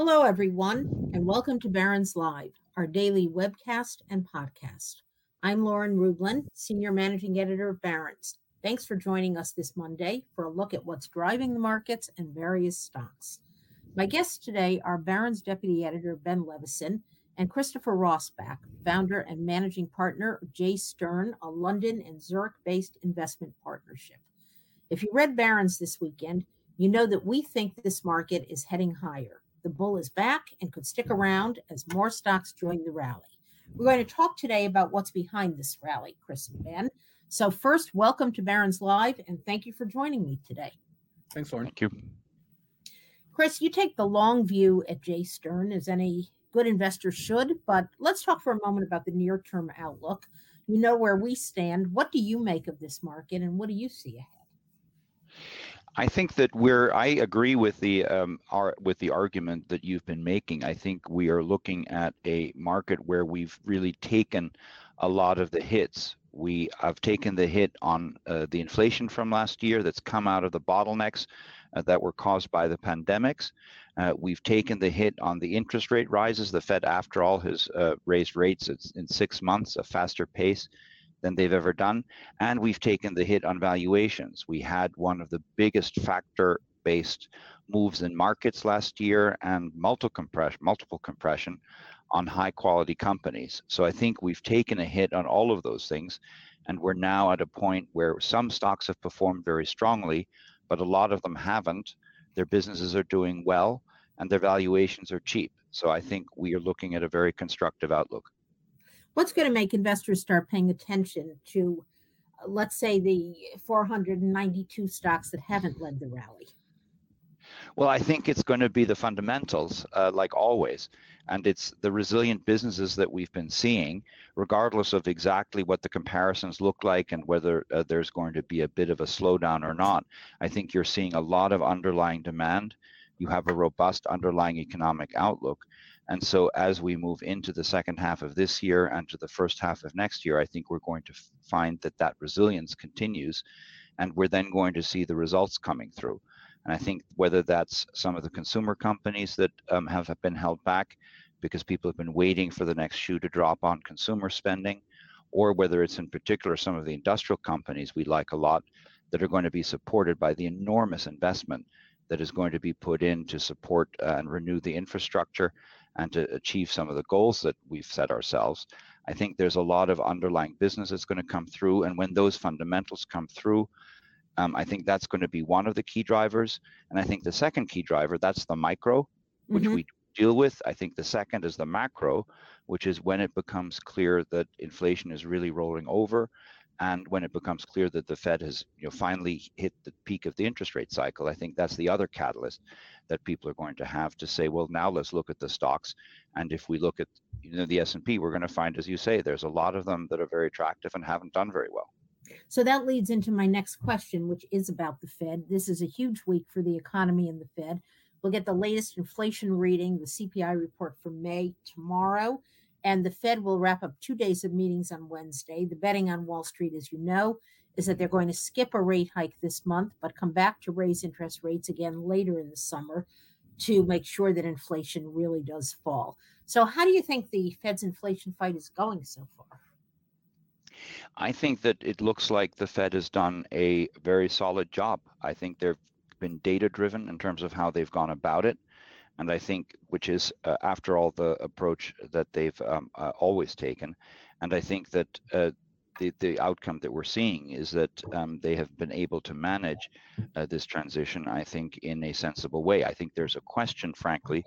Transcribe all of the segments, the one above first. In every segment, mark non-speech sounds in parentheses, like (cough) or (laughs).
Hello, everyone, and welcome to Barron's Live, our daily webcast and podcast. I'm Lauren Rublin, Senior Managing Editor of Barron's. Thanks for joining us this Monday for a look at what's driving the markets and various stocks. My guests today are Barron's Deputy Editor Ben Levisohn and Christopher Rossbach, founder and managing partner of J. Stern, a London and Zurich based investment partnership. If you read Barron's this weekend, you know that we think this market is heading higher. The bull is back and could stick around as more stocks join the rally. We're going to talk today about what's behind this rally, Chris and Ben. So, first, welcome to Barron's Live and thank you for joining me today. Thanks, Lauren. Thank you. Chris, you take the long view at J. Stern, as any good investor should, but let's talk for a moment about the near term outlook. You know where we stand. What do you make of this market and what do you see ahead? I think that we're. I agree with the um, our, with the argument that you've been making. I think we are looking at a market where we've really taken a lot of the hits. We have taken the hit on uh, the inflation from last year that's come out of the bottlenecks uh, that were caused by the pandemics. Uh, we've taken the hit on the interest rate rises. The Fed, after all, has uh, raised rates in six months, a faster pace than they've ever done. And we've taken the hit on valuations. We had one of the biggest factor based moves in markets last year and multiple compression, multiple compression on high quality companies. So I think we've taken a hit on all of those things. And we're now at a point where some stocks have performed very strongly, but a lot of them haven't. Their businesses are doing well and their valuations are cheap. So I think we are looking at a very constructive outlook what's going to make investors start paying attention to, uh, let's say, the 492 stocks that haven't led the rally? Well, I think it's going to be the fundamentals, uh, like always. And it's the resilient businesses that we've been seeing, regardless of exactly what the comparisons look like and whether uh, there's going to be a bit of a slowdown or not. I think you're seeing a lot of underlying demand. You have a robust underlying economic outlook. And so as we move into the second half of this year and to the first half of next year, I think we're going to find that that resilience continues and we're then going to see the results coming through. And I think whether that's some of the consumer companies that um, have been held back because people have been waiting for the next shoe to drop on consumer spending, or whether it's in particular some of the industrial companies we like a lot that are going to be supported by the enormous investment that is going to be put in to support uh, and renew the infrastructure and to achieve some of the goals that we've set ourselves. I think there's a lot of underlying business that's going to come through. And when those fundamentals come through, um, I think that's going to be one of the key drivers. And I think the second key driver, that's the micro, which mm-hmm. we deal with. I think the second is the macro, which is when it becomes clear that inflation is really rolling over and when it becomes clear that the Fed has you know finally hit the peak of the interest rate cycle, I think that's the other catalyst that people are going to have to say, well, now let's look at the stocks. And if we look at you know the S&P, we're going to find, as you say, there's a lot of them that are very attractive and haven't done very well. So that leads into my next question, which is about the Fed. This is a huge week for the economy and the Fed. We'll get the latest inflation reading, the CPI report for May tomorrow. And the Fed will wrap up two days of meetings on Wednesday. The betting on Wall Street, as you know, is that they're going to skip a rate hike this month, but come back to raise interest rates again later in the summer to make sure that inflation really does fall. So, how do you think the Fed's inflation fight is going so far? I think that it looks like the Fed has done a very solid job. I think they've been data driven in terms of how they've gone about it and I think which is uh, after all the approach that they've um, uh, always taken, and I think that uh, the the outcome that we're seeing is that um, they have been able to manage uh, this transition. I think in a sensible way. I think there's a question, frankly,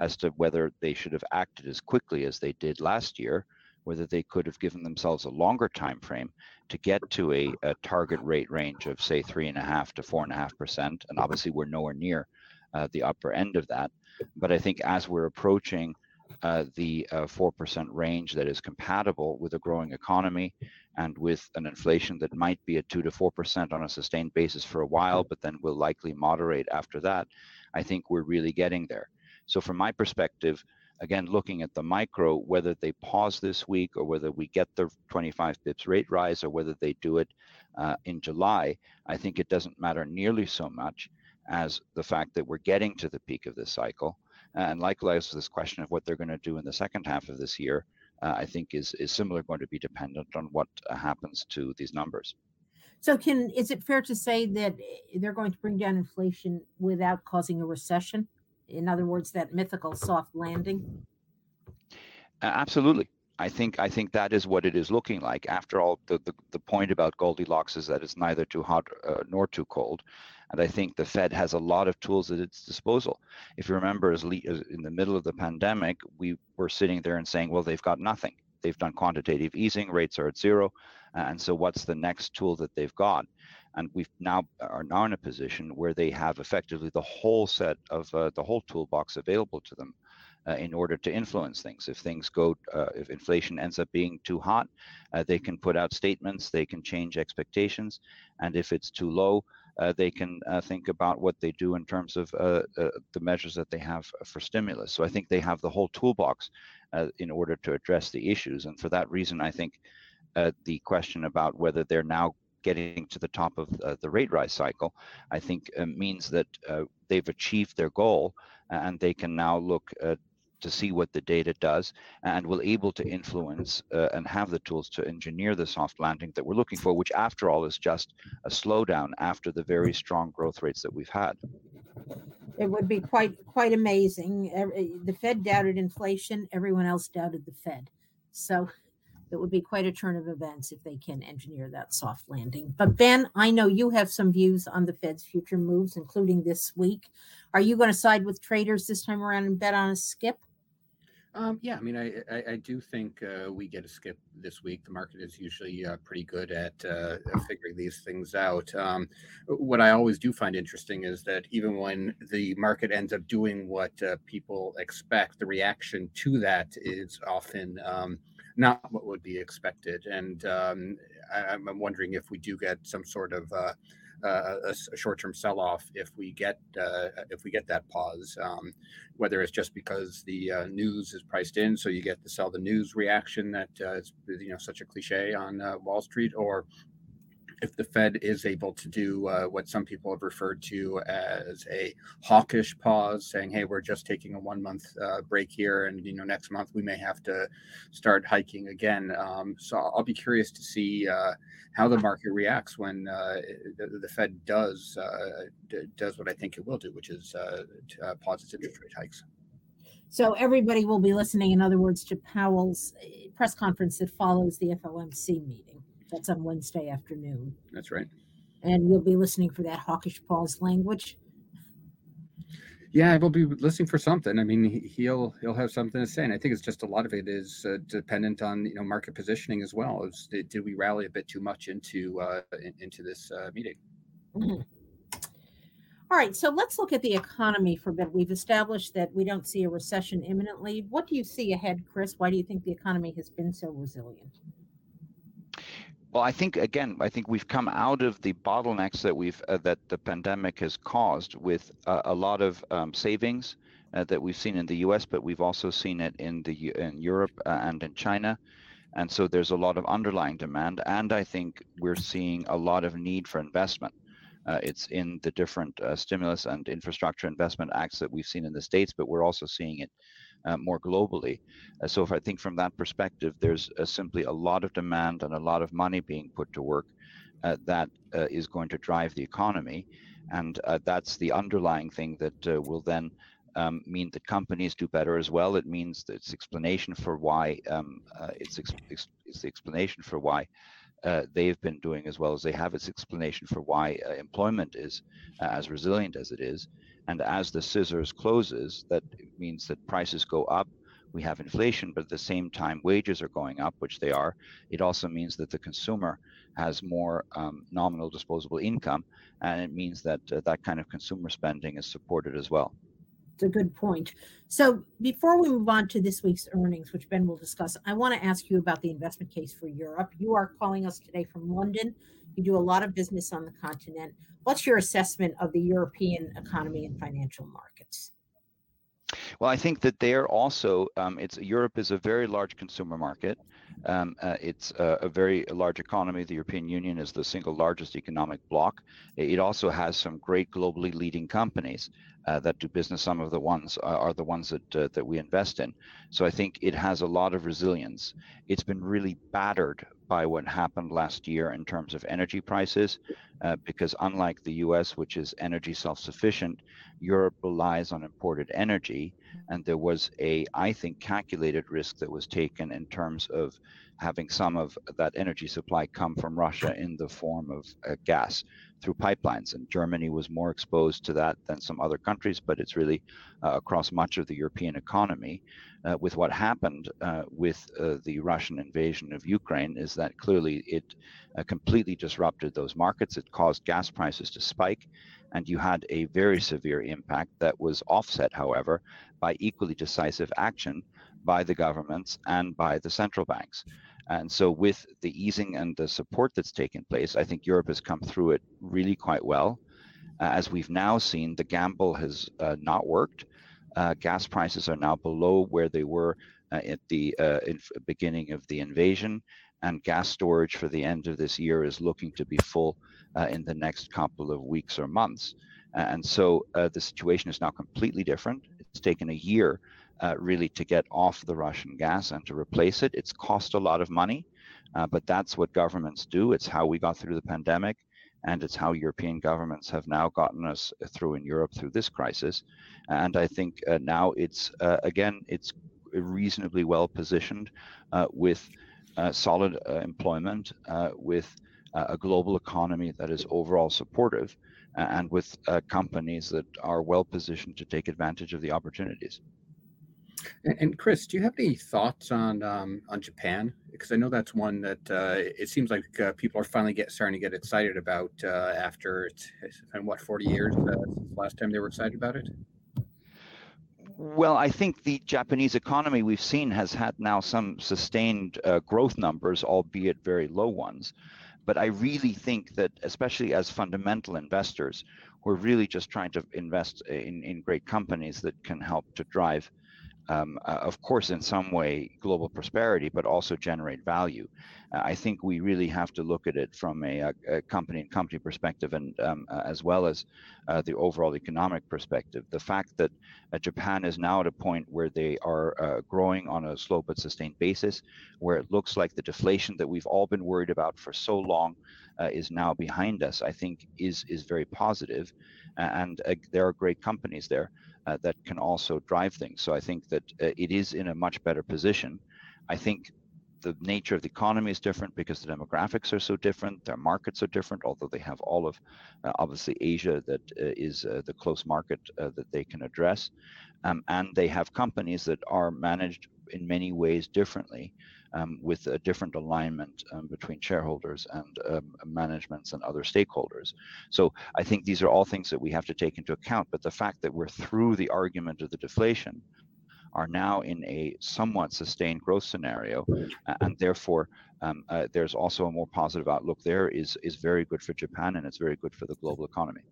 as to whether they should have acted as quickly as they did last year. Whether they could have given themselves a longer time frame to get to a, a target rate range of say three and a half to four and a half percent, and obviously we're nowhere near uh, the upper end of that. But I think as we're approaching uh, the uh, 4% range that is compatible with a growing economy and with an inflation that might be at 2 to 4% on a sustained basis for a while, but then will likely moderate after that, I think we're really getting there. So, from my perspective, again, looking at the micro, whether they pause this week or whether we get the 25 bips rate rise or whether they do it uh, in July, I think it doesn't matter nearly so much as the fact that we're getting to the peak of this cycle. And likewise, this question of what they're going to do in the second half of this year, uh, I think is is similar going to be dependent on what uh, happens to these numbers. So, can is it fair to say that eh, they're going to bring down inflation without causing a recession? In other words, that mythical soft landing. Uh, absolutely. I think I think that is what it is looking like. After all, the, the, the point about Goldilocks is that it's neither too hot uh, nor too cold, and I think the Fed has a lot of tools at its disposal. If you remember, as, le- as in the middle of the pandemic, we were sitting there and saying, well, they've got nothing. They've done quantitative easing, rates are at zero, and so what's the next tool that they've got? And we now are now in a position where they have effectively the whole set of uh, the whole toolbox available to them uh, in order to influence things. If things go, uh, if inflation ends up being too hot, uh, they can put out statements, they can change expectations, and if it's too low, they can uh, think about what they do in terms of uh, the measures that they have for stimulus. So I think they have the whole toolbox in order to address the issues, and for that reason, I think the question about whether they're now getting to the top of uh, the rate rise cycle, I think uh, means that uh, they've achieved their goal and they can now look to see what the data does and will able to influence uh, and have the tools to engineer the soft landing that we're looking for, which after all is just a slowdown after the very strong growth rates that we've had. It would be quite quite amazing. The Fed doubted inflation, everyone else doubted the Fed. So it would be quite a turn of events if they can engineer that soft landing. But Ben, I know you have some views on the Fed's future moves, including this week. Are you going to side with traders this time around and bet on a skip? Um, yeah, I mean, I, I, I do think uh, we get a skip this week. The market is usually uh, pretty good at uh, figuring these things out. Um, what I always do find interesting is that even when the market ends up doing what uh, people expect, the reaction to that is often um, not what would be expected. And um, I, am wondering if we do get some sort of a, a, short-term sell-off if we get uh, if we get that pause, um, whether it's just because the uh, news is priced in, so you get to sell the news reaction that uh, is you know such a cliche on uh, Wall Street, or if the Fed is able to do uh, what some people have referred to as a hawkish pause, saying, "Hey, we're just taking a one-month uh, break here, and you know, next month we may have to start hiking again." Um, so I'll be curious to see uh, how the market reacts when uh, the, the, Fed does uh, d- does what I think it will do, which is uh, pause its interest rate hikes. So everybody will be listening, in other words, to Powell's press conference that follows the FOMC meeting. That's on Wednesday afternoon. That's right. And you'll be listening for that hawkish pause language. Yeah, we'll be listening for something. I mean, he'll he'll have something to say, and I think it's just a lot of it is uh, dependent on you know market positioning as well. Is did, did we rally a bit too much into uh, in, into this uh, meeting? Mm-hmm. All right, so let's look at the economy for a bit. We've established that we don't see a recession imminently. What do you see ahead, Chris? Why do you think the economy has been so resilient? Well, I think again, I think we've come out of the bottlenecks that we've uh, that the pandemic has caused with uh, a lot of um, savings uh, that we've seen in the U.S., but we've also seen it in the in Europe uh, and in China, and so there's a lot of underlying demand, and I think we're seeing a lot of need for investment. Uh, it's in the different uh, stimulus and infrastructure investment acts that we've seen in the states, but we're also seeing it uh, more globally. Uh, so if I think from that perspective, there's uh, simply a lot of demand and a lot of money being put to work uh, that uh, is going to drive the economy. And uh, that's the underlying thing that will then um, mean that companies do better as well. It means that it's explanation for why um, it's, ex- it's the explanation for why uh, they've been doing as well as they have. It's explanation for why uh, employment is uh, as resilient as it is. And as the scissors closes, that means that prices go up we have inflation, but at the same time, wages are going up, which they are. It also means that the consumer has more um, nominal disposable income, and it means that uh, that kind of consumer spending is supported as well. It's a good point. So, before we move on to this week's earnings, which Ben will discuss, I want to ask you about the investment case for Europe. You are calling us today from London. You do a lot of business on the continent. What's your assessment of the European economy and financial markets? Well, I think that there also, um, it's Europe is a very large consumer market. Um, uh, it's a, a, very large economy. The European Union is the single largest economic bloc. It also has some great globally leading companies uh, that do business. Some of the ones are, are the ones that uh, that we invest in. So I think it has a lot of resilience. It's been really battered by what happened last year in terms of energy prices, uh, because unlike the U.S., which is energy self-sufficient, Europe relies on imported energy, mm-hmm. and there was a, I think, calculated risk that was taken in terms of having some of that energy supply come from Russia in the form of uh, gas through pipelines. And Germany was more exposed to that than some other countries, but it's really uh, across much of the European economy. Uh, with what happened uh, with uh, the Russian invasion of Ukraine is that clearly it uh, completely disrupted those markets. It caused gas prices to spike, and you had a very severe impact that was offset, however, by equally decisive action by the governments and by the central banks. And so, with the easing and the support that's taken place, I think Europe has come through it really quite well. Uh, as we've now seen, the gamble has uh, not worked. Uh, gas prices are now below where they were uh, at the uh, beginning of the invasion, and gas storage for the end of this year is looking to be full uh, in the next couple of weeks or months. And so, the situation is now completely different. It's taken a year uh, really to get off the Russian gas and to replace it. It's cost a lot of money, uh, but that's what governments do. It's how we got through the pandemic, and it's how European governments have now gotten us through in Europe through this crisis. And I think uh, now it's uh, again it's reasonably well positioned uh, with uh, solid employment, with a global economy that is overall supportive, and with companies that are well positioned to take advantage of the opportunities. And, Chris, do you have any thoughts on um, on Japan? Because I know that's one that uh, it seems like uh, people are finally get starting to get excited about uh, after it's, been what forty years uh, since last time they were excited about it. Well, I think the Japanese economy we've seen has had now some sustained uh, growth numbers, albeit very low ones. But I really think that, especially as fundamental investors, we're really just trying to invest in, in great companies that can help to drive um, uh, of course, in some way, global prosperity, but also generate value. Uh, I think we really have to look at it from a, a company and company perspective, and um, uh, as well as uh, the overall economic perspective. The fact that uh, Japan is now at a point where they are uh, growing on a slow but sustained basis, where it looks like the deflation that we've all been worried about for so long is now behind us, I think is is very positive, and there are great companies there uh, that can also drive things. So I think that uh, it is in a much better position. I think the nature of the economy is different because the demographics are so different. Their markets are different, although they have all of, uh, obviously, Asia that uh, is uh, the close market uh, that they can address. Um, and they have companies that are managed in many ways differently um, with a different alignment um, between shareholders and um, managements and other stakeholders. So I think these are all things that we have to take into account. But the fact that we're through the argument of the deflation are now in a somewhat sustained growth scenario, and therefore um, uh, there's also a more positive outlook there is is very good for Japan and it's very good for the global economy.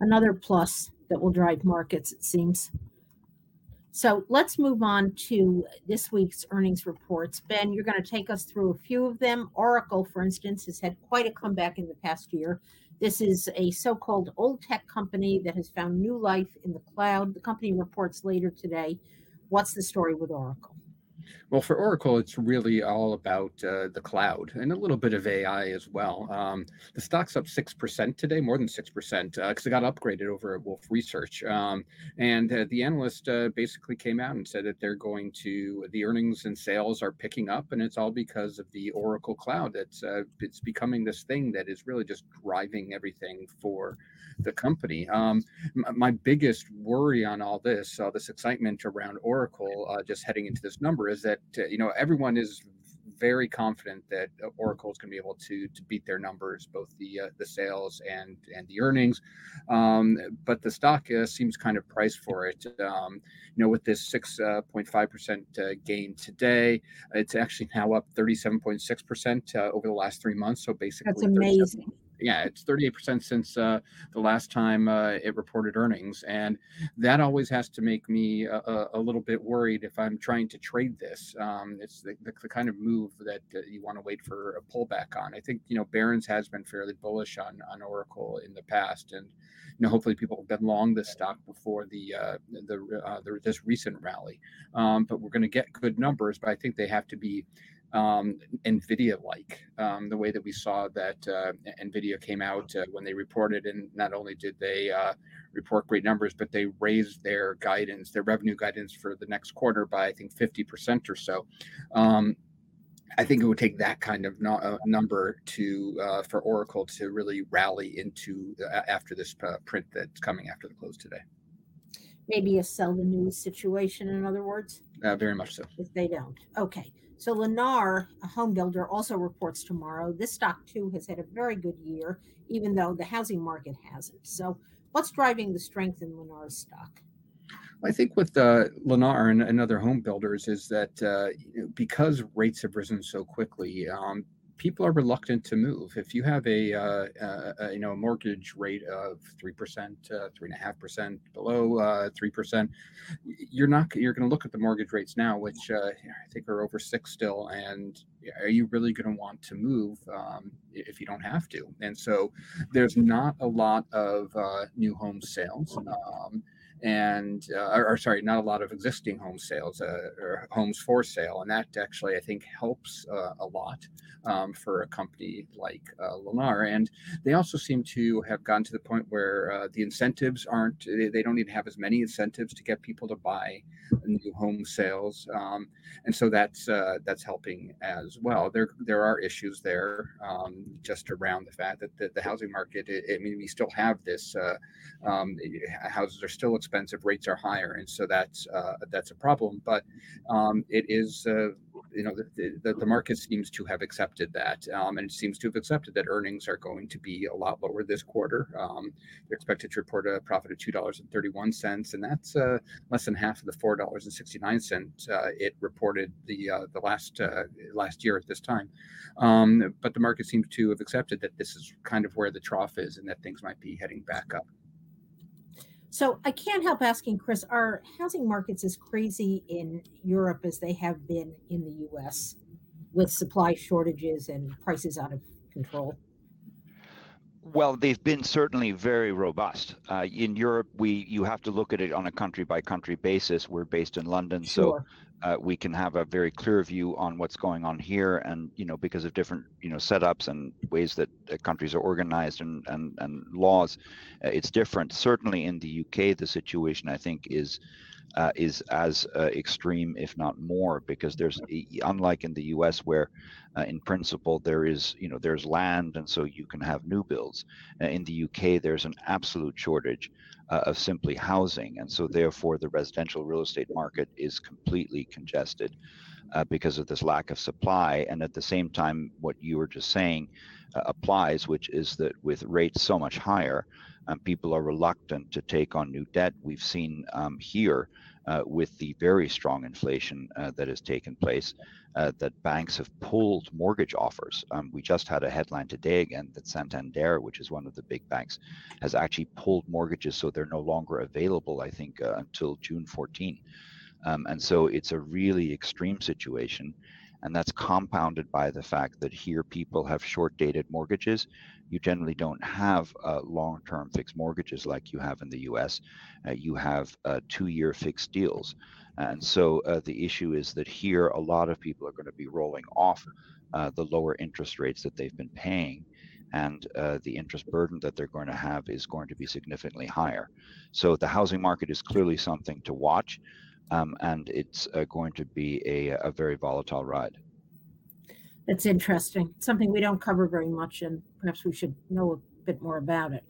Another plus that will drive markets, it seems. So let's move on to this week's earnings reports. Ben, you're going to take us through a few of them. Oracle, for instance, has had quite a comeback in the past year. This is a so called old tech company that has found new life in the cloud. The company reports later today. What's the story with Oracle? Well, for Oracle, it's really all about uh, the cloud and a little bit of AI as well. Um, the stock's up 6% today, more than 6%, because uh, it got upgraded over at Wolfe Research. Um, and uh, the analyst uh, basically came out and said that they're going to, the earnings and sales are picking up, and it's all because of the Oracle cloud. It's, uh, it's becoming this thing that is really just driving everything for the company. Um, my biggest worry on all this, all this excitement around Oracle, uh, just heading into this number, is that uh, you know everyone is very confident that Oracle is going to be able to to beat their numbers, both the uh, the sales and and the earnings. Um, but the stock uh, seems kind of priced for it. Um, you know, with this 6.5 uh, percent uh, gain today, it's actually now up 37.6 percent over the last three months. So basically, that's amazing yeah, it's 38% since uh, the last time uh, it reported earnings. And that always has to make me a, a little bit worried if I'm trying to trade this. Um, it's the, the, the, kind of move that uh, you want to wait for a pullback on. I think, you know, Barron's has been fairly bullish on, on Oracle in the past. And, you know, hopefully people have been long this stock before the, uh, the, uh, the, this recent rally. Um, but we're going to get good numbers, but I think they have to be um, NVIDIA like, um, the way that we saw that uh, NVIDIA came out uh, when they reported. And not only did they uh, report great numbers, but they raised their guidance, their revenue guidance for the next quarter by, I think, 50% or so. Um, I think it would take that kind of no, uh, number to uh, for Oracle to really rally into uh, after this print that's coming after the close today. Maybe a sell the news situation, in other words. very much so. If they don't, okay. So Lennar, a home builder, also reports tomorrow. This stock too has had a very good year, even though the housing market hasn't. So what's driving the strength in Lennar's stock? I think with uh, Lennar and, and, other home builders is that uh, because rates have risen so quickly, um, people are reluctant to move. If you have a, uh, uh, a you know a mortgage rate of three percent, uh, three and a half percent below uh, three percent, you're not you're going to look at the mortgage rates now, which uh, I think are over six still. And are you really going to want to move um, if you don't have to? And so there's not a lot of uh, new home sales. Um, and uh, or, or, sorry, not a lot of existing home sales uh, or homes for sale, and that actually I think helps uh, a lot um, for a company like uh, Lennar. And they also seem to have gotten to the point where uh, the incentives aren't; they, they, don't to have as many incentives to get people to buy new home sales, um, and so that's uh, that's helping as well. There there are issues there um, just around the fact that the, the housing market. It, I mean, we still have this. Um, houses are still expensive, rates are higher, and so that's uh, that's a problem. But um, it is, uh, you know, the, the, the, market seems to have accepted that, um, and it seems to have accepted that earnings are going to be a lot lower this quarter. Um, they're expected to report a profit of two dollars and thirty-one cents, and that's uh, less than half of the four dollars and sixty-nine cents uh, it reported the uh, the last uh, last year at this time. Um, but the market seems to have accepted that this is kind of where the trough is, and that things might be heading back up. So I can't help asking, Chris, are housing markets as crazy in Europe as they have been in the US with supply shortages and prices out of control? Well, they've been certainly very robust. Uh, in Europe, we you have to look at it on a country by country basis. We're based in London, sure. so uh, we can have a very clear view on what's going on here and you know because of different you know setups and ways that uh, countries are organized and and, and laws uh, it's different. Certainly in the uk the situation i think is uh, is as uh, extreme if not more because there's unlike in the us where uh, in principle there is you know there's land and so you can have new builds in the uk there's an absolute shortage uh, of simply housing. And so, therefore, the residential real estate market is completely congested uh, because of this lack of supply. And at the same time, what you were just saying uh, applies, which is that with rates so much higher, um, people are reluctant to take on new debt. We've seen um, here uh, with the very strong inflation uh, that has taken place, uh, that banks have pulled mortgage offers. Um, we just had a headline today again that Santander, which is one of the big banks, has actually pulled mortgages so they're no longer available, I think, uh, until June 14. Um, and so it's a really extreme situation. and that's compounded by the fact that here people have short dated mortgages. You generally don't have uh, long term fixed mortgages like you have in the US. Uh, you have uh, two year fixed deals. And so uh, the issue is that here a lot of people are going to be rolling off uh, the lower interest rates that they've been paying and uh, the interest burden that they're going to have is going to be significantly higher. So the housing market is clearly something to watch, um, and it's uh, going to be a, a very volatile ride. That's interesting. Something we don't cover very much, and perhaps we should know a bit more about it.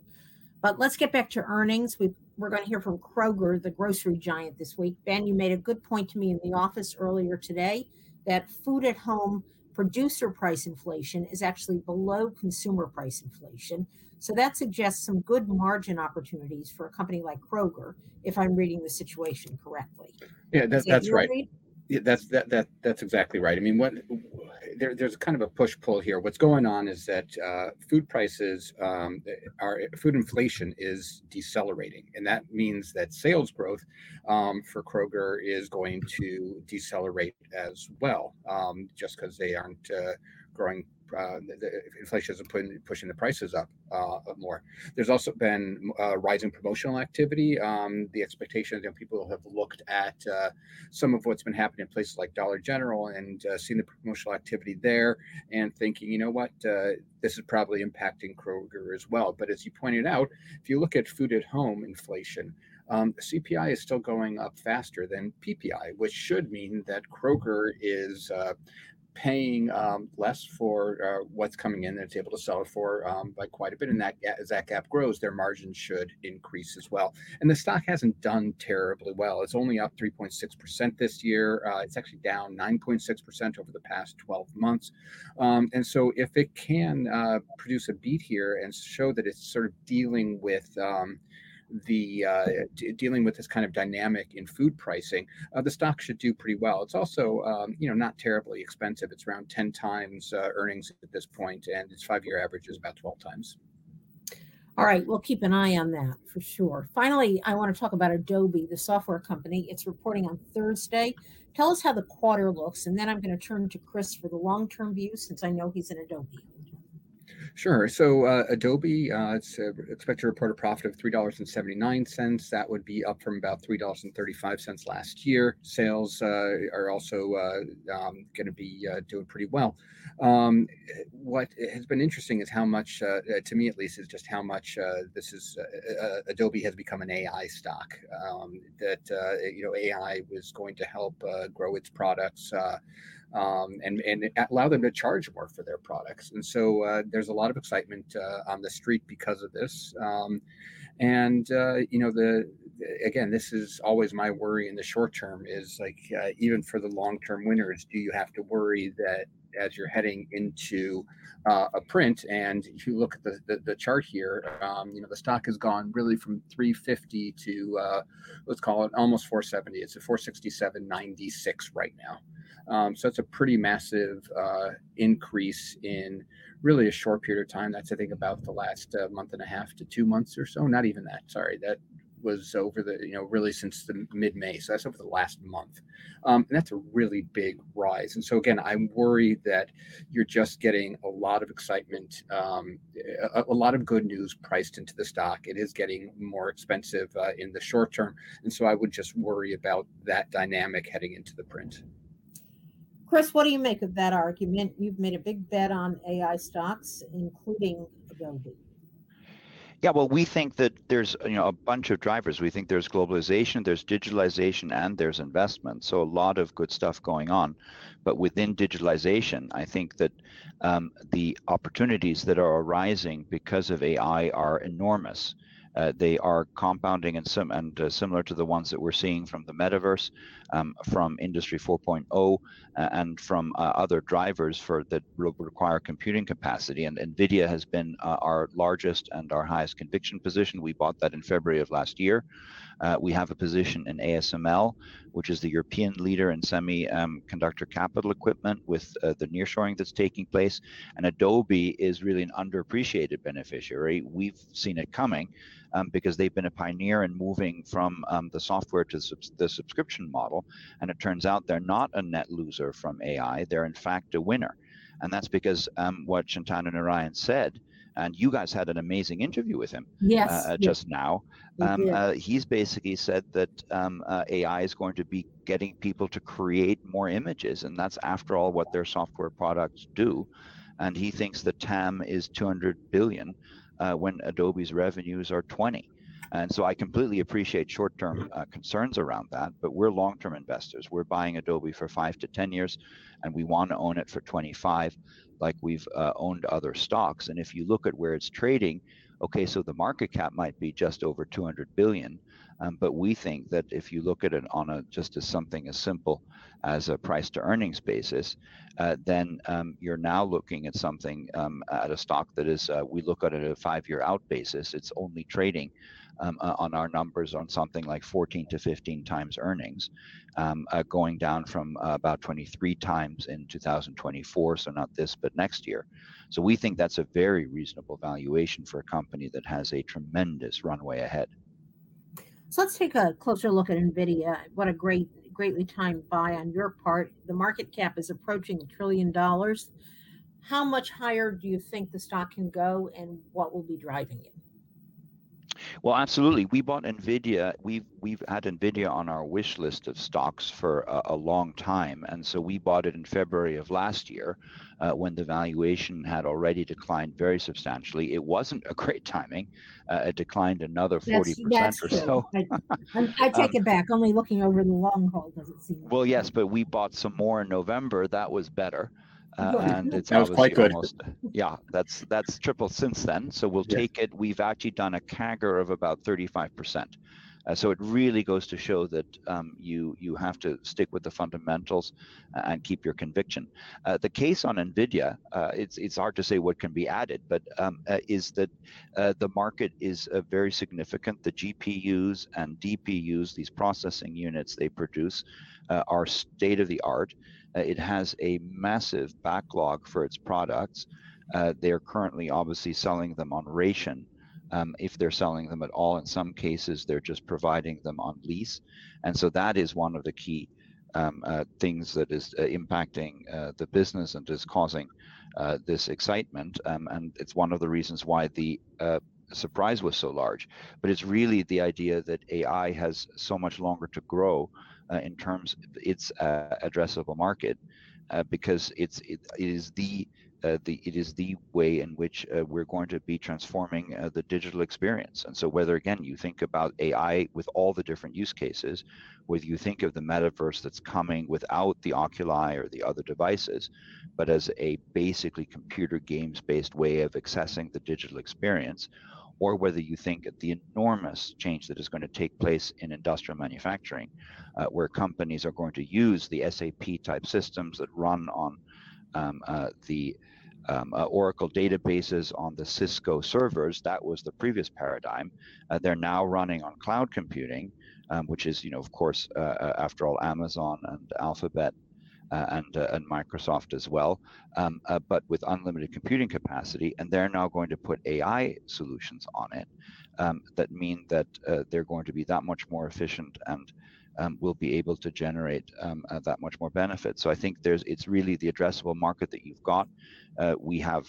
But let's get back to earnings. We, we're going to hear from Kroger, the grocery giant, this week. Ben, you made a good point to me in the office earlier today that food at home producer price inflation is actually below consumer price inflation. So that suggests some good margin opportunities for a company like Kroger, if I'm reading the situation correctly. Yeah, that, that's right. Read? Yeah, that's that that that's exactly right. I mean, what there, there's kind of a push pull here. What's going on is that uh, food prices um, are food inflation is decelerating, and that means that sales growth um, for Kroger is going to decelerate as well, um, just because they aren't uh, growing uh, the, inflation isn't putting, pushing the prices up uh, more. There's also been uh, rising promotional activity. Um, the expectation that people have looked at uh, some of what's been happening in places like Dollar General and uh, seen the promotional activity there and thinking, you know what, uh, this is probably impacting Kroger as well. But as you pointed out, if you look at food at home inflation, um, CPI is still going up faster than PPI, which should mean that Kroger is uh, paying um, less for uh, what's coming in, and it's able to sell it for um, by quite a bit. And that as that gap grows, their margins should increase as well. And the stock hasn't done terribly well. It's only up 3.6% this year. Uh, it's actually down 9.6% over the past 12 months. Um, and so if it can uh, produce a beat here and show that it's sort of dealing with um, the uh, d- dealing with this kind of dynamic in food pricing, uh, the stock should do pretty well. It's also um, you know not terribly expensive. It's around 10 times uh, earnings at this point, and its five-year average is about 12 times. All right, we'll keep an eye on that for sure. Finally, I want to talk about Adobe, the software company. It's reporting on Thursday. Tell us how the quarter looks, and then I'm going to turn to Chris for the long-term view since I know he's an Adobe. Sure. So uh, Adobe, uh, it's uh, expected to report a profit of three dollars and seventy nine cents. That would be up from about three dollars and thirty five cents last year. Sales uh, are also uh, um, going to be uh, doing pretty well. Um, what has been interesting is how much, to me at least, is just how much this is. Adobe has become an AI stock. Um, that you know AI was going to help grow its products um, and and allow them to charge more for their products. And so uh, there's a lot of excitement uh, on the street because of this. Um, and uh, you know the again this is always my worry in the short term is like uh, even for the long term winners do you have to worry that as you're heading into uh, a print and if you look at the, the, the chart here um, you know the stock has gone really from 350 to uh, let's call it almost 470 it's at 467.96 right now um, so it's a pretty massive uh, increase in really a short period of time. That's I think about the last uh, month and a half to two months or so. Not even that. Sorry, that was over the you know really since the mid May. So that's over the last month, um, and that's a really big rise. And so again, I'm worried that you're just getting a lot of excitement, um, a, a, lot of good news priced into the stock. It is getting more expensive uh, in the short term, and so I would just worry about that dynamic heading into the print. Chris, what do you make of that argument? You've made a big bet on AI stocks, including Adobe. Yeah, well, we think that there's you know a bunch of drivers. We think there's globalization, there's digitalization, and there's investment. So a lot of good stuff going on. But within digitalization, I think that um, the opportunities that are arising because of AI are enormous. Uh, they are compounding and, sim- and uh, similar to the ones that we're seeing from the metaverse, um, from Industry 4.0, uh, and from uh, other drivers for that require computing capacity. And NVIDIA has been uh, our largest and our highest conviction position. We bought that in February of last year. We have a position in ASML, which is the European leader in semiconductor capital equipment with uh, the nearshoring that's taking place. And Adobe is really an underappreciated beneficiary. We've seen it coming um, because they've been a pioneer in moving from um, the software to the subscription model. And it turns out they're not a net loser from AI. They're in fact a winner. And that's because um, what Shantanu Narayen said and you guys had an amazing interview with him yes, uh, just now. Um, uh, he's basically said that um, uh, AI is going to be getting people to create more images, and that's after all what their software products do. And he thinks the TAM is 200 billion uh, when Adobe's revenues are 20. And so I completely appreciate short-term uh, concerns around that, but we're long-term investors. We're buying Adobe for five to 10 years, and we want to own it for 25 like we've uh, owned other stocks. And if you look at where it's trading, okay, so the market cap might be just over 200 billion, um, but we think that if you look at it on a just as something as simple as a price to earnings basis, uh, then um, you're now looking at something um, at a stock that is, uh, we look at it at a five year out basis, it's only trading um, uh, on our numbers on something like 14 to 15 times earnings, um, uh, going down from uh, about 23 times in 2024. So not this, but next year. So we think that's a very reasonable valuation for a company that has a tremendous runway ahead. So let's take a closer look at Nvidia. What a great, greatly timed buy on your part. The market cap is approaching a trillion dollars. How much higher do you think the stock can go, and what will be driving it? Well, absolutely. We bought Nvidia. We've we've had Nvidia on our wish list of stocks for a, a long time, and so we bought it in February of last year, uh, when the valuation had already declined very substantially. It wasn't a (laughs) great timing. Uh, it declined another forty percent or so. I, (laughs) I take um, it back. Only looking over the long haul does it seem. Well, yes, but we bought some more in November. That was better. Uh, and it's that was quite good. Almost, yeah, that's that's tripled since then. So we'll yeah. take it. We've actually done a CAGR of about 35%. Uh, so it really goes to show that um, you you have to stick with the fundamentals and keep your conviction. Uh, the case on Nvidia, uh, it's it's hard to say what can be added, but um, uh, is that uh, the market is uh, very significant. The GPUs and DPUs, these processing units they produce, are state of the art. Uh, it has a massive backlog for its products. Uh, they're currently obviously selling them on ration. Um, if they're selling them at all, in some cases, they're just providing them on lease. And so that is one of the key um, uh, things that is uh, impacting uh, the business and is causing uh, this excitement. Um, and it's one of the reasons why the surprise was so large. But it's really the idea that AI has so much longer to grow uh, in terms of its uh, addressable market uh, because it's it, it is the uh, the it is the way in which uh, we're going to be transforming the digital experience. And so, whether again you think about AI with all the different use cases, whether you think of the metaverse that's coming without the Oculi or the other devices, but as a basically computer games based way of accessing the digital experience, or whether you think the enormous change that is going to take place in industrial manufacturing, uh, where companies are going to use the SAP type systems that run on um, uh, the um, uh, Oracle databases on the Cisco servers. That was the previous paradigm. Uh, they're now running on cloud computing, um, which is, you know, of course, uh, uh, after all, Amazon and Alphabet and, uh, and Microsoft as well, um, uh, but with unlimited computing capacity. And they're now going to put AI solutions on it um, that mean that they're going to be that much more efficient and um, will be able to generate um, uh, that much more benefit. So I think there's it's really the addressable market that you've got. Uh, we have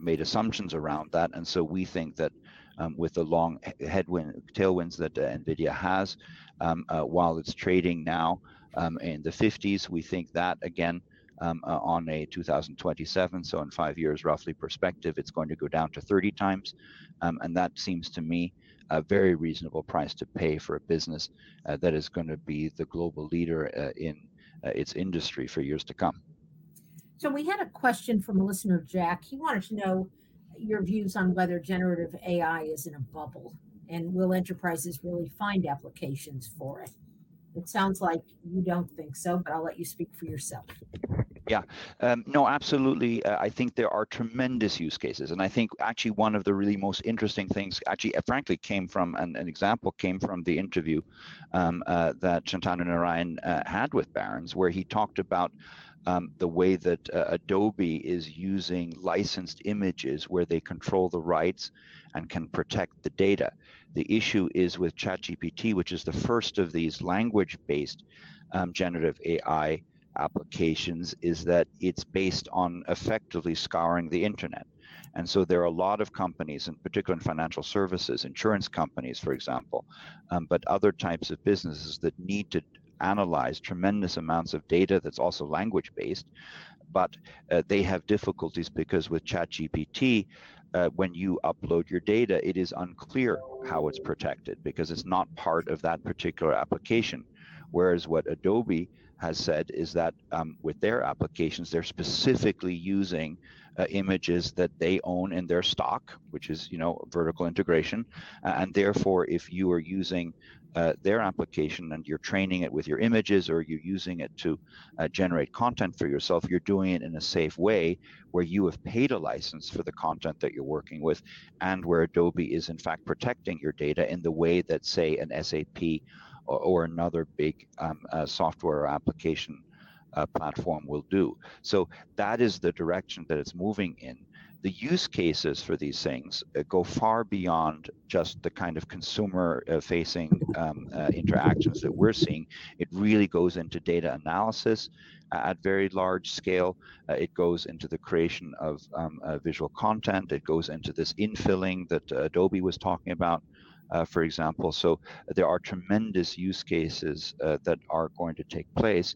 made assumptions around that, and so we think that um, with the long headwind tailwinds that uh, Nvidia has, um, while it's trading now um, in the 50s. We think that again um, uh, on a 2027, so in five years roughly perspective, it's going to go down to 30 times, um, and that seems to me a very reasonable price to pay for a business uh, that is going to be the global leader uh, in uh, its industry for years to come. So we had a question from a listener, Jack. He wanted to know your views on whether generative AI is in a bubble and will enterprises really find applications for it? It sounds like you don't think so, but I'll let you speak for yourself. Yeah, um, no, absolutely. Uh, I think there are tremendous use cases. And I think actually one of the really most interesting things, actually, uh, frankly, came from an, an example came from the interview um, uh, that Shantanu Narayen uh, had with Barron's, where he talked about um, the way that uh, Adobe is using licensed images where they control the rights and can protect the data. The issue is with ChatGPT, which is the first of these language based um, generative AI applications, is that it's based on effectively scouring the internet. And so there are a lot of companies, in particular in financial services, insurance companies, for example, um, but other types of businesses that need to analyze tremendous amounts of data that's also language based, but uh, they have difficulties because with ChatGPT, uh, when you upload your data, it is unclear how it's protected because it's not part of that particular application. Whereas what Adobe has said is that um, with their applications, they're specifically using uh, images that they own in their stock, which is you know vertical integration, uh, and therefore if you are using uh, their application and you're training it with your images or you're using it to uh, generate content for yourself, you're doing it in a safe way where you have paid a license for the content that you're working with and where Adobe is in fact protecting your data in the way that, say, an SAP or, or another big um, uh, software application uh, platform will do. So that is the direction that it's moving in the use cases for these things uh, go far beyond just the kind of consumer uh, facing um, uh, interactions that we're seeing. It really goes into data analysis at very large scale. Uh, it goes into the creation of um, uh, visual content. It goes into this infilling that Adobe was talking about. Uh, for example. So there are tremendous use cases uh, that are going to take place.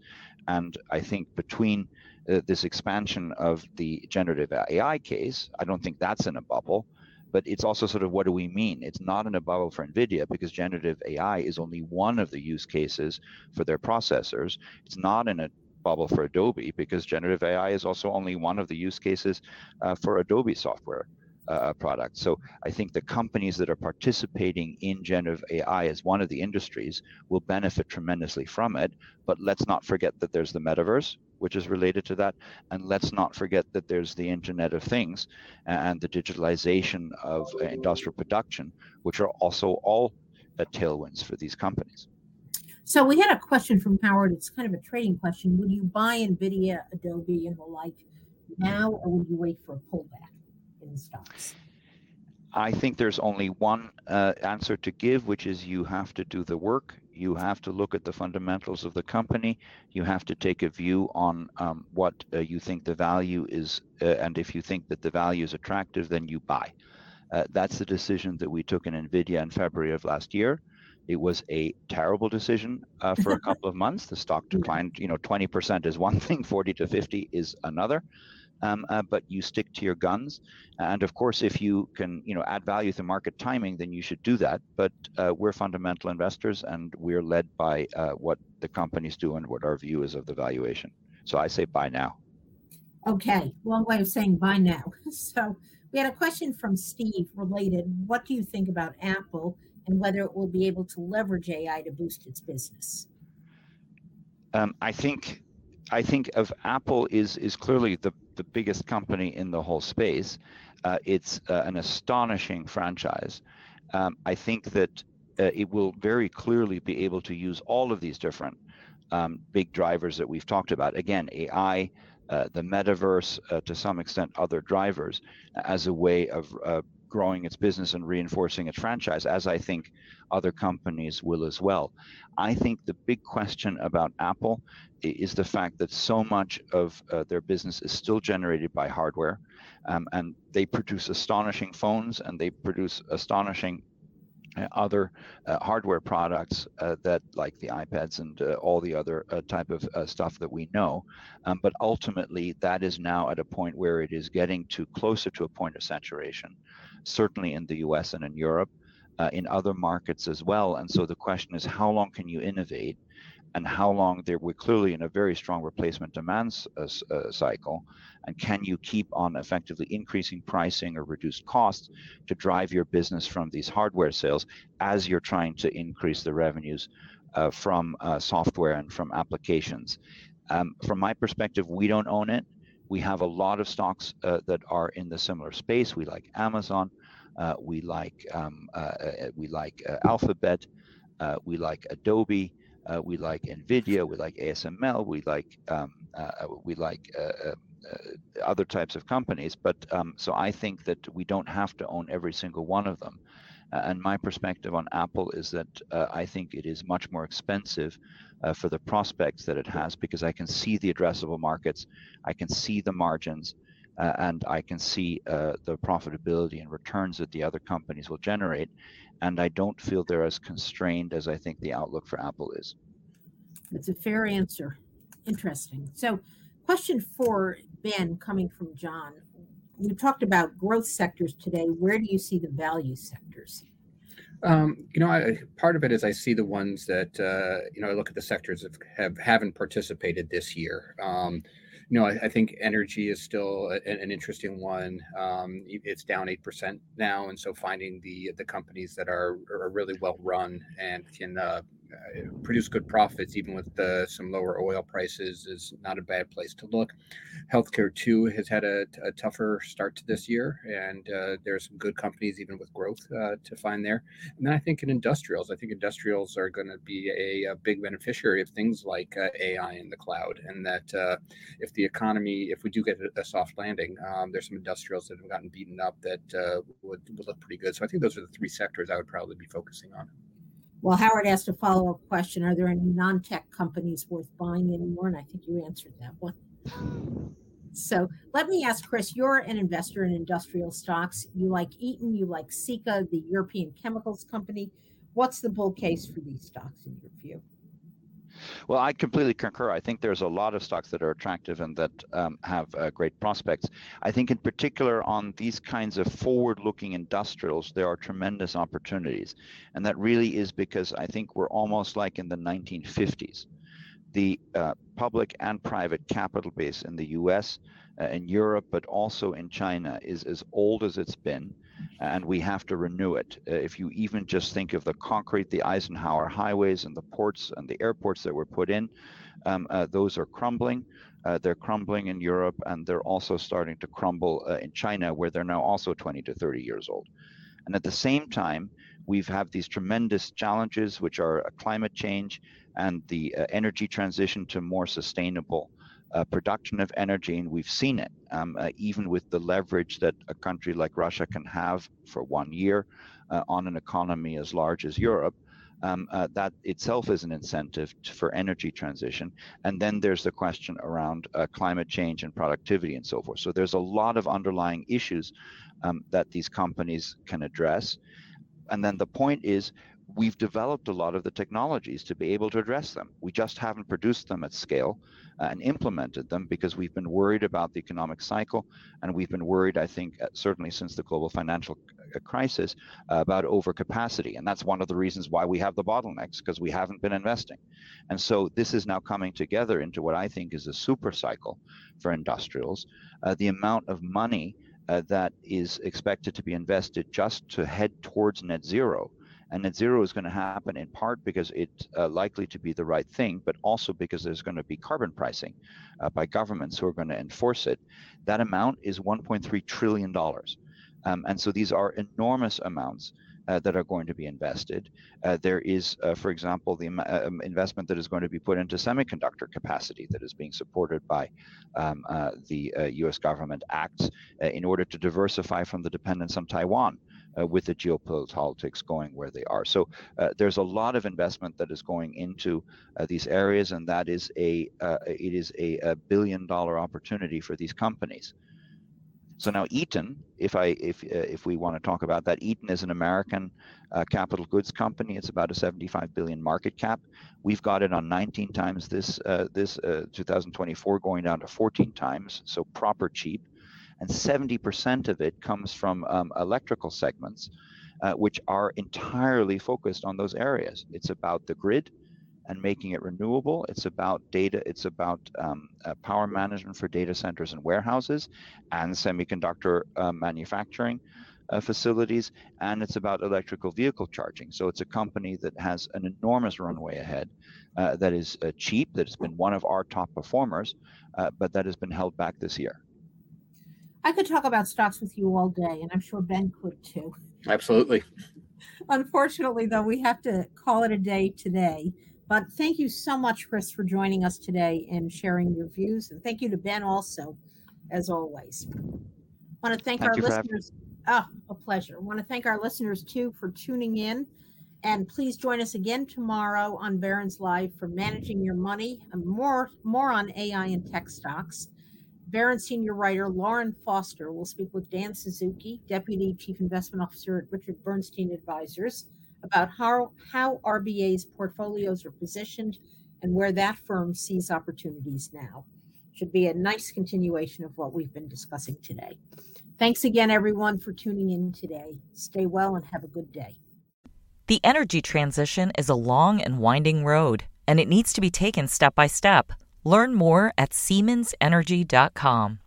And I think between uh, this expansion of the generative AI case. I don't think that's in a bubble, but it's also sort of what do we mean? It's not in a bubble for NVIDIA because generative AI is only one of the use cases for their processors. It's not in a bubble for Adobe because generative AI is also only one of the use cases uh, for Adobe software. Uh, products. So I think the companies that are participating in generative AI as one of the industries will benefit tremendously from it. But let's not forget that there's the metaverse, which is related to that. And let's not forget that there's the Internet of Things and the digitalization of uh, industrial production, which are also all uh, tailwinds for these companies. So we had a question from Howard. It's kind of a trading question. Would you buy NVIDIA, Adobe, and the like now, or would you wait for a pullback in stocks? I think there's only one uh, answer to give, which is you have to do the work you have to look at the fundamentals of the company. You have to take a view on um, what uh, you think the value is, uh, and if you think that the value is attractive, then you buy. Uh, that's the decision that we took in NVIDIA in February of last year. It was a terrible decision uh, for a (laughs) couple of months. The stock declined, you know, 20% is one thing, 40 to 50 is another um, uh, but you stick to your guns. And of course, if you can, you know, add value through market timing, then you should do that. But uh, we're fundamental investors, and we're led by uh, what the companies do and what our view is of the valuation. So I say buy now. Okay, long way of saying buy now. (laughs) So we had a question from Steve related. What do you think about Apple and whether it will be able to leverage AI to boost its business? Um, I think I think of Apple is is clearly the the biggest company in the whole space. Uh, it's uh, an astonishing franchise. Um, I think that uh, it will very clearly be able to use all of these different um, big drivers that we've talked about. Again, AI, uh, the metaverse, uh, to some extent, other drivers, as a way of uh, growing its business and reinforcing its franchise, as I think other companies will as well. I think the big question about Apple is the fact that so much of uh, their business is still generated by hardware, um, and they produce astonishing phones and they produce astonishing uh, other uh, hardware products uh, that like the iPads and uh, all the other uh, type of stuff that we know. Um, but ultimately, that is now at a point where it is getting to closer to a point of saturation, certainly in the US and in Europe. in other markets as well. And so the question is, how long can you innovate and how long there we're clearly in a very strong replacement demand uh, uh, cycle and can you keep on effectively increasing pricing or reduced costs to drive your business from these hardware sales as you're trying to increase the revenues uh, from uh, software and from applications um, from my perspective we don't own it we have a lot of stocks uh, that are in the similar space we like amazon uh, we like um, we like alphabet we like adobe Uh, we like NVIDIA, we like ASML, we like um, uh, we like uh, uh, uh, other types of companies. But um, so I think that we don't have to own every single one of them. And my perspective on Apple is that I think it is much more expensive for the prospects that it has because I can see the addressable markets, I can see the margins, uh, and I can see uh, the profitability and returns that the other companies will generate. And I don't feel they're as constrained as I think the outlook for Apple is. That's a fair answer. Interesting. So, question for Ben coming from John. We talked about growth sectors today. Where do you see the value sectors? Um, you know, I, part of it is I see the ones that uh, you know I look at the sectors that have haven't participated this year. Um, you know, I, I, think energy is still a, an interesting one. Um, it's down eight percent now, and so finding the the companies that are are really well run and can uh, produce good profits even with the, some lower oil prices is not a bad place to look. Healthcare too has had a, a tougher start to this year, and uh, there's some good companies even with growth uh, to find there. And then I think in industrials, I think industrials are going to be a, a, big beneficiary of things like uh, AI in the cloud, and that uh, if the economy, if we do get a, soft landing, um, there's some industrials that have gotten beaten up that uh, would, would look pretty good. So I think those are the three sectors I would probably be focusing on. Well, Howard asked a follow up question Are there any non tech companies worth buying anymore? And I think you answered that one. So let me ask Chris, you're an investor in industrial stocks. You like Eaton, you like Sika, the European chemicals company. What's the bull case for these stocks in your view? Well, I completely concur. I think there's a lot of stocks that are attractive and that um, have uh, great prospects. I think, in particular, on these kinds of forward looking industrials, there are tremendous opportunities. And that really is because I think we're almost like in the 1950s. The uh, public and private capital base in the US, in Europe, but also in China is as old as it's been and we have to renew it. Uh, if you even just think of the concrete, the Eisenhower highways and the ports and the airports that were put in, um, uh, those are crumbling. Uh, they're crumbling in Europe and they're also starting to crumble uh, in China, where they're now also 20 to 30 years old. And at the same time, we've had these tremendous challenges, which are uh, climate change and the uh, energy transition to more sustainable uh, production of energy, and we've seen it, um, uh, even with the leverage that a country like Russia can have for one year uh, on an economy as large as Europe. Um, uh, that itself is an incentive to, for energy transition. And then there's the question around uh, climate change and productivity and so forth. So there's a lot of underlying issues um, that these companies can address. And then the point is, we've developed a lot of the technologies to be able to address them. We just haven't produced them at scale and implemented them because we've been worried about the economic cycle. And we've been worried, I think, uh, certainly since the global financial uh, crisis, uh, about overcapacity. And that's one of the reasons why we have the bottlenecks because we haven't been investing. And so this is now coming together into what I think is a super cycle for industrials. Uh, the amount of money uh, that is expected to be invested just to head towards net zero and net zero is going to happen in part because it's uh, likely to be the right thing, but also because there's going to be carbon pricing uh, by governments who are going to enforce it. That amount is $1.3 trillion. Um, and so these are enormous amounts. Uh, that are going to be invested. Uh, there is, uh, for example, the um, investment that is going to be put into semiconductor capacity that is being supported by um, uh, the US uh, government acts in order to diversify from the dependence on Taiwan uh, with the geopolitics going where they are. So uh, there's a lot of investment that is going into uh, these areas, and that is a uh, it is a, a, billion dollar opportunity for these companies. So now Eaton, if I if uh, if we want to talk about that, Eaton is an American uh, capital goods company. It's about a 75 billion market cap. We've got it on 19 times this this 2024, going down to 14 times, so proper cheap and 70% of it comes from um, electrical segments, uh, which are entirely focused on those areas. It's about the grid and making it renewable. It's about data. It's about um, uh, power management for data centers and warehouses, and semiconductor uh, manufacturing. Uh, facilities, and it's about electrical vehicle charging. So it's a company that has an enormous runway ahead, uh, that is uh, cheap, that has been one of our top performers, uh, but that has been held back this year. I could talk about stocks with you all day, and I'm sure Ben could too. Absolutely. Unfortunately, though, we have to call it a day today. But thank you so much, Chris, for joining us today and sharing your views. And thank you to Ben also, as always. I want to thank, Thank our you for listeners. Oh, a pleasure. I want to thank our listeners too for tuning in. And please join us again tomorrow on Barron's Live for managing your money and more more on AI and tech stocks. Barron senior writer Lauren Foster will speak with Dan Suzuki, Deputy Chief Investment Officer at Richard Bernstein Advisors, about how, how RBA's portfolios are positioned and where that firm sees opportunities now. Should be a nice continuation of what we've been discussing today. Thanks again, everyone, for tuning in today. Stay well and have a good day. The energy transition is a long and winding road, and it needs to be taken step by step. Learn more at SiemensEnergy.com.